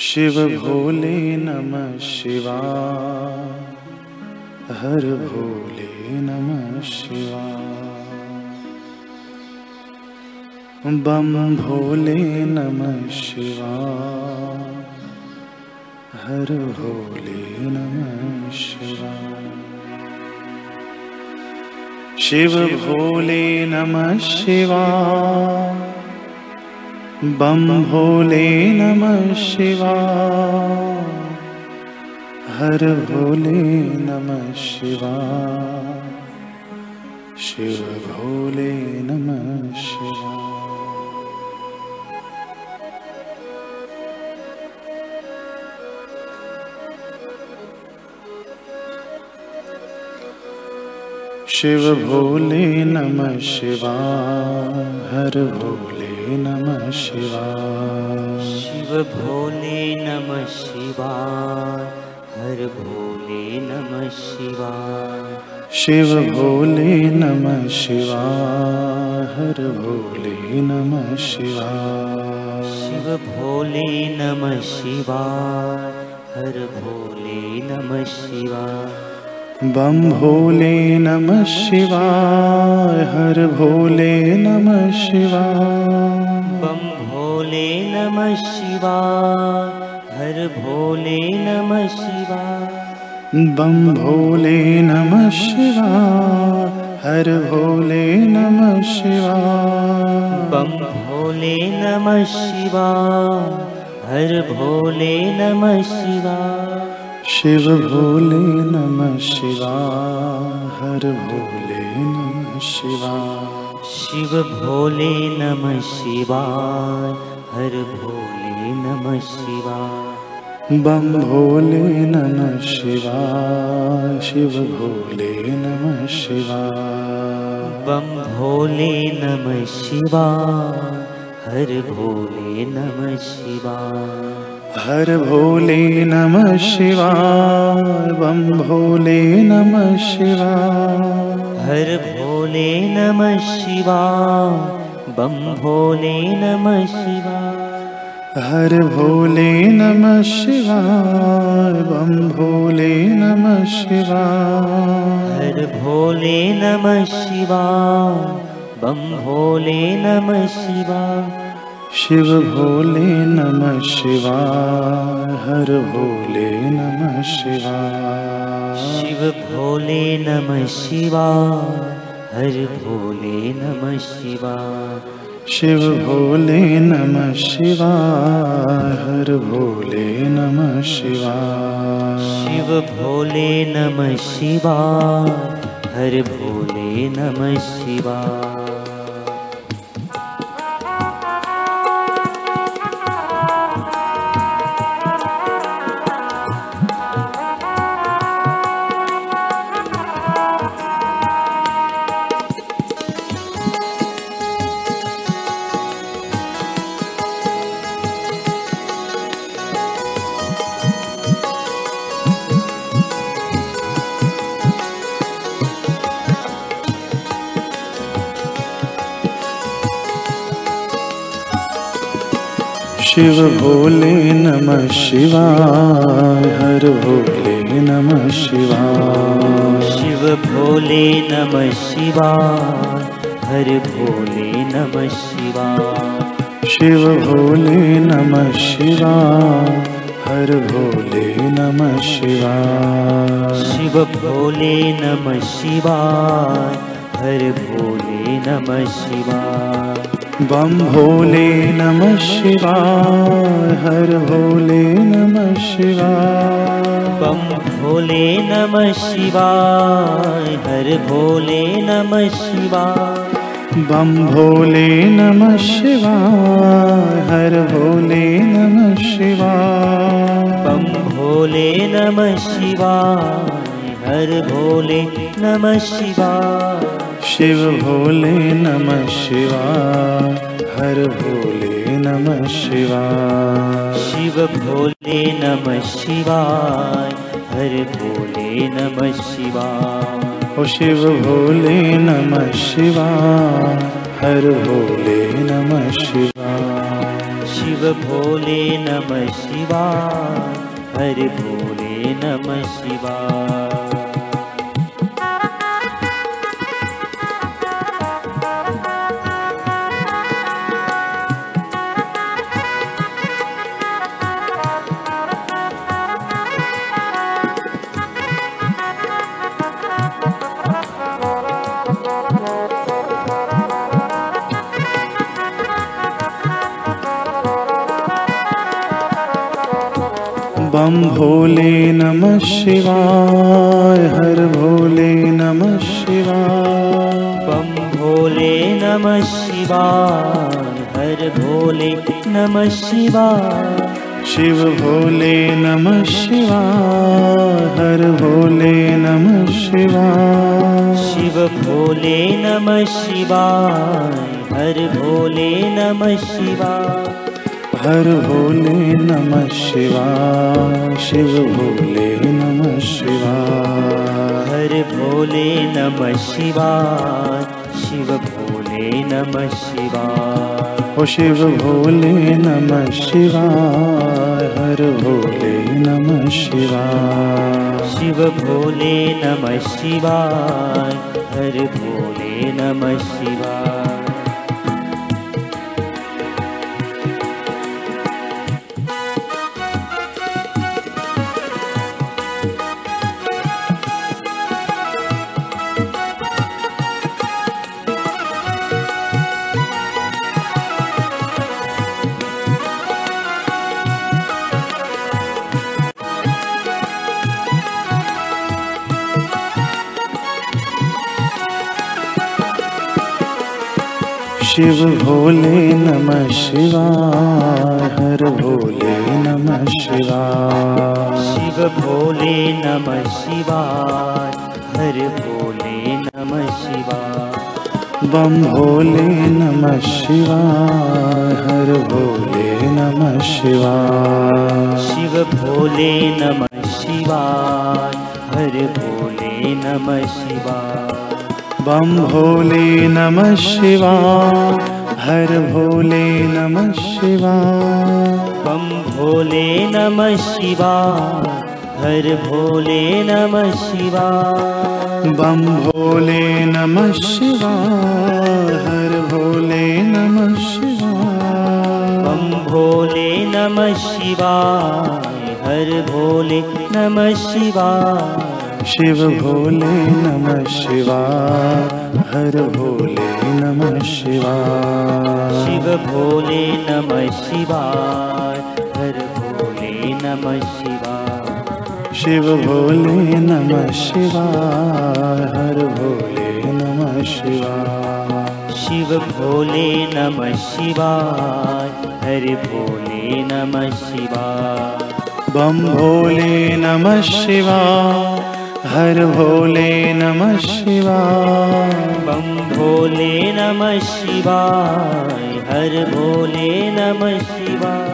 शिव भोले नमः शिवा। हर भोले नमः शिवा। बम भोले नमः शिवा। हर भोले नमः शिवा। शिव भोले नमः शिवा भोले नमः शिवा। हर भोले नमः शिवा। शिव भोले नमः शिवा। शिव भोले नमः शिवा। हर भोले नमः शिवा शिव भोले नमः शिवा हर भोले नमः शिवा शिव भोले नमः शिवा हर भोले नमः शिवा शिव भोले नमः शिवा हर भोले नमः शिवा बम भोले नमः शिवा हर भोले नमः शिवा बम भोले नमः शिवा हर भोले नमः शिवा बम भोले नमः शिवा हर भोले नमः शिवा बम भोले नमः शिवा हर भोले नमः शिवा शिव भोले नमः शिवा हर भोले नमः शिवा। शिव भोले नमः शिवा हर भोले नमः शिवा। बम भोले नमः शिवा शिव भोले नमः शिवा। बम भोले नमः शिवा हर भोले नमः शिवा। हर भोले नमः शिवा बम भोले नमः शिवा। हर भोले नमः शिवा बम भोले नमः शिवा। हर भोले नमः शिवा बम भोले नमः शिवा। हर भोले नमः शिवा बम भोले नमः शिवा। शिव भोले नमः शिवा। हर भोले नमः शिवा। शिव भोले नमः शिवा। हर भोले नमः शिवा। शिव भोले नमः शिवा। हर भोले नमः शिवा। शिव भोले नमः शिवा। हर भोले नमः शिवा शिव भोले नमः शिवा हर भोले नमः शिवा शिव भोले नमः शिवा हर भोले नमः शिवा शिव भोले नमः शिवा हर भोले नमः शिवा शिव भोले नमः शिवा हर भोले नमः शिवा बम भोले नमः शिवा हर भोले नमः शिवा। बम भोले नमः शिवा हर भोले नमः शिवा। बम भोले नमः शिवा हर भोले नमः शिवा। बम भोले नमः शिवा हर भोले नमः शिवा शिव भोले नमः शिवा। हर भोले नमः शिवा। शिव भोले नमः शिवा। हर भोले नमः शिवा। ओ शिव भोले नमः शिवा। हर भोले नमः शिवा। शिव शिव भोले नमः शिवाय हर भोले नमः शिवाय बम भोले नमः शिवाय हर भोले नमः शिवाय। बम भोले नमः शिवाय हर भोले नमः शिवाय। शिव भोले नमः शिवाय हर भोले नमः शिवाय। शिव भोले नमः शिवाय हर भोले नमः शिवाय हर भोले नमः शिवाय शिव भोले नमः शिवाय हर भोले नमः शिवाय शिव भोले नमः शिवाय ओ शिव भोले नमः शिवाय हर भोले नमः शिवाय शिव भोले नमः शिवाय हर भोले नमः शिवाय शिव भोले नमः शिवाय हर भोले नमः शिवाय शिव भोले नमः शिवाय हर भोले नमः शिवाय बम भोले नमः शिवाय हर भोले नमः शिवाय शिव भोले नमः शिवाय हर भोले नमः शिवाय बम भोले नमः शिवाय हर भोले नमः शिवाय बम भोले नमः शिवाय हर भोले नमः शिवाय बम भोले नमः शिवाय हर भोले नमः शिवाय बम भोले नमः शिवाय हर भोले नमः शिवाय शिव भोले नमः शिवाय हर भोले नमः शिवाय शिव भोले नमः शिवाय हर भोले नमः शिवाय शिव भोले नमः शिवाय हर भोले नमः शिवाय शिव भोले नमः शिवाय हर भोले नमः शिवाय बम भोले नमः शिवाय हर भोले नमः शिवाय। बम भोले नमः शिवाय हर भोले नमः शिवाय।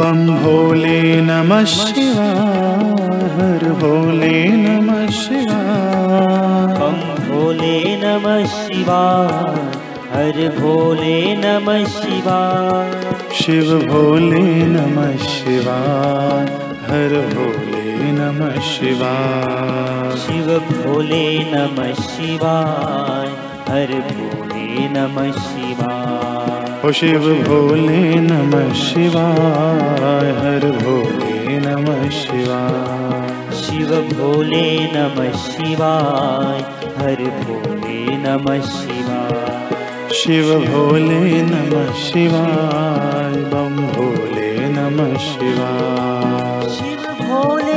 बम भोले नमः शिवाय हर भोले नमः शिवाय। बम भोले नमः शिवाय हर भोले नमः शिवाय। शिव भोले नमः शिवाय हर भोले नमः शिवाय। शिव भोले नमः शिवाय हर भोले नमः शिवाय। ओ शिव भोले नमः शिवाय हर भोले नमः शिवाय। शिव भोले नमः शिवाय हर भोले नमः शिवाय। शिव भोले नमः शिवाय बम भोले नमः शिवाय। शिव भोले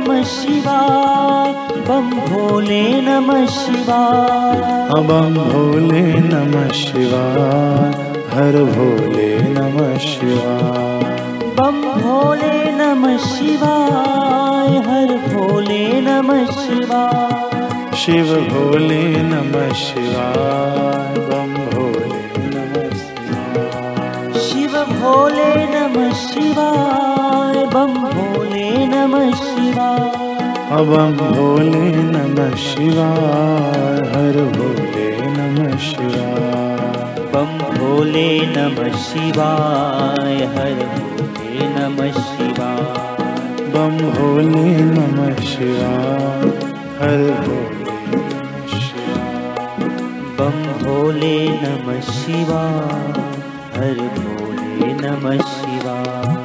नमः शिवाय बम भोले नमः शिवाय बम भोले नमः शिवाय हर भोले नमः शिवाय बम भोले नमः शिवाय हर भोले नमः शिवाय शिव भोले नमः शिवाय बम भोले नमः शिवाय शिव भोले नमः शिवाय बम भोले नमः बम भोले नमः शिवाय हर भोले नमः शिवाय बम भोले नमः शिवाय हर भोले नमः शिवाय बम भोले नमः शिवाय हर भोले शिवाय बम भोले नमः शिवाय हर भोले नमः शिवाय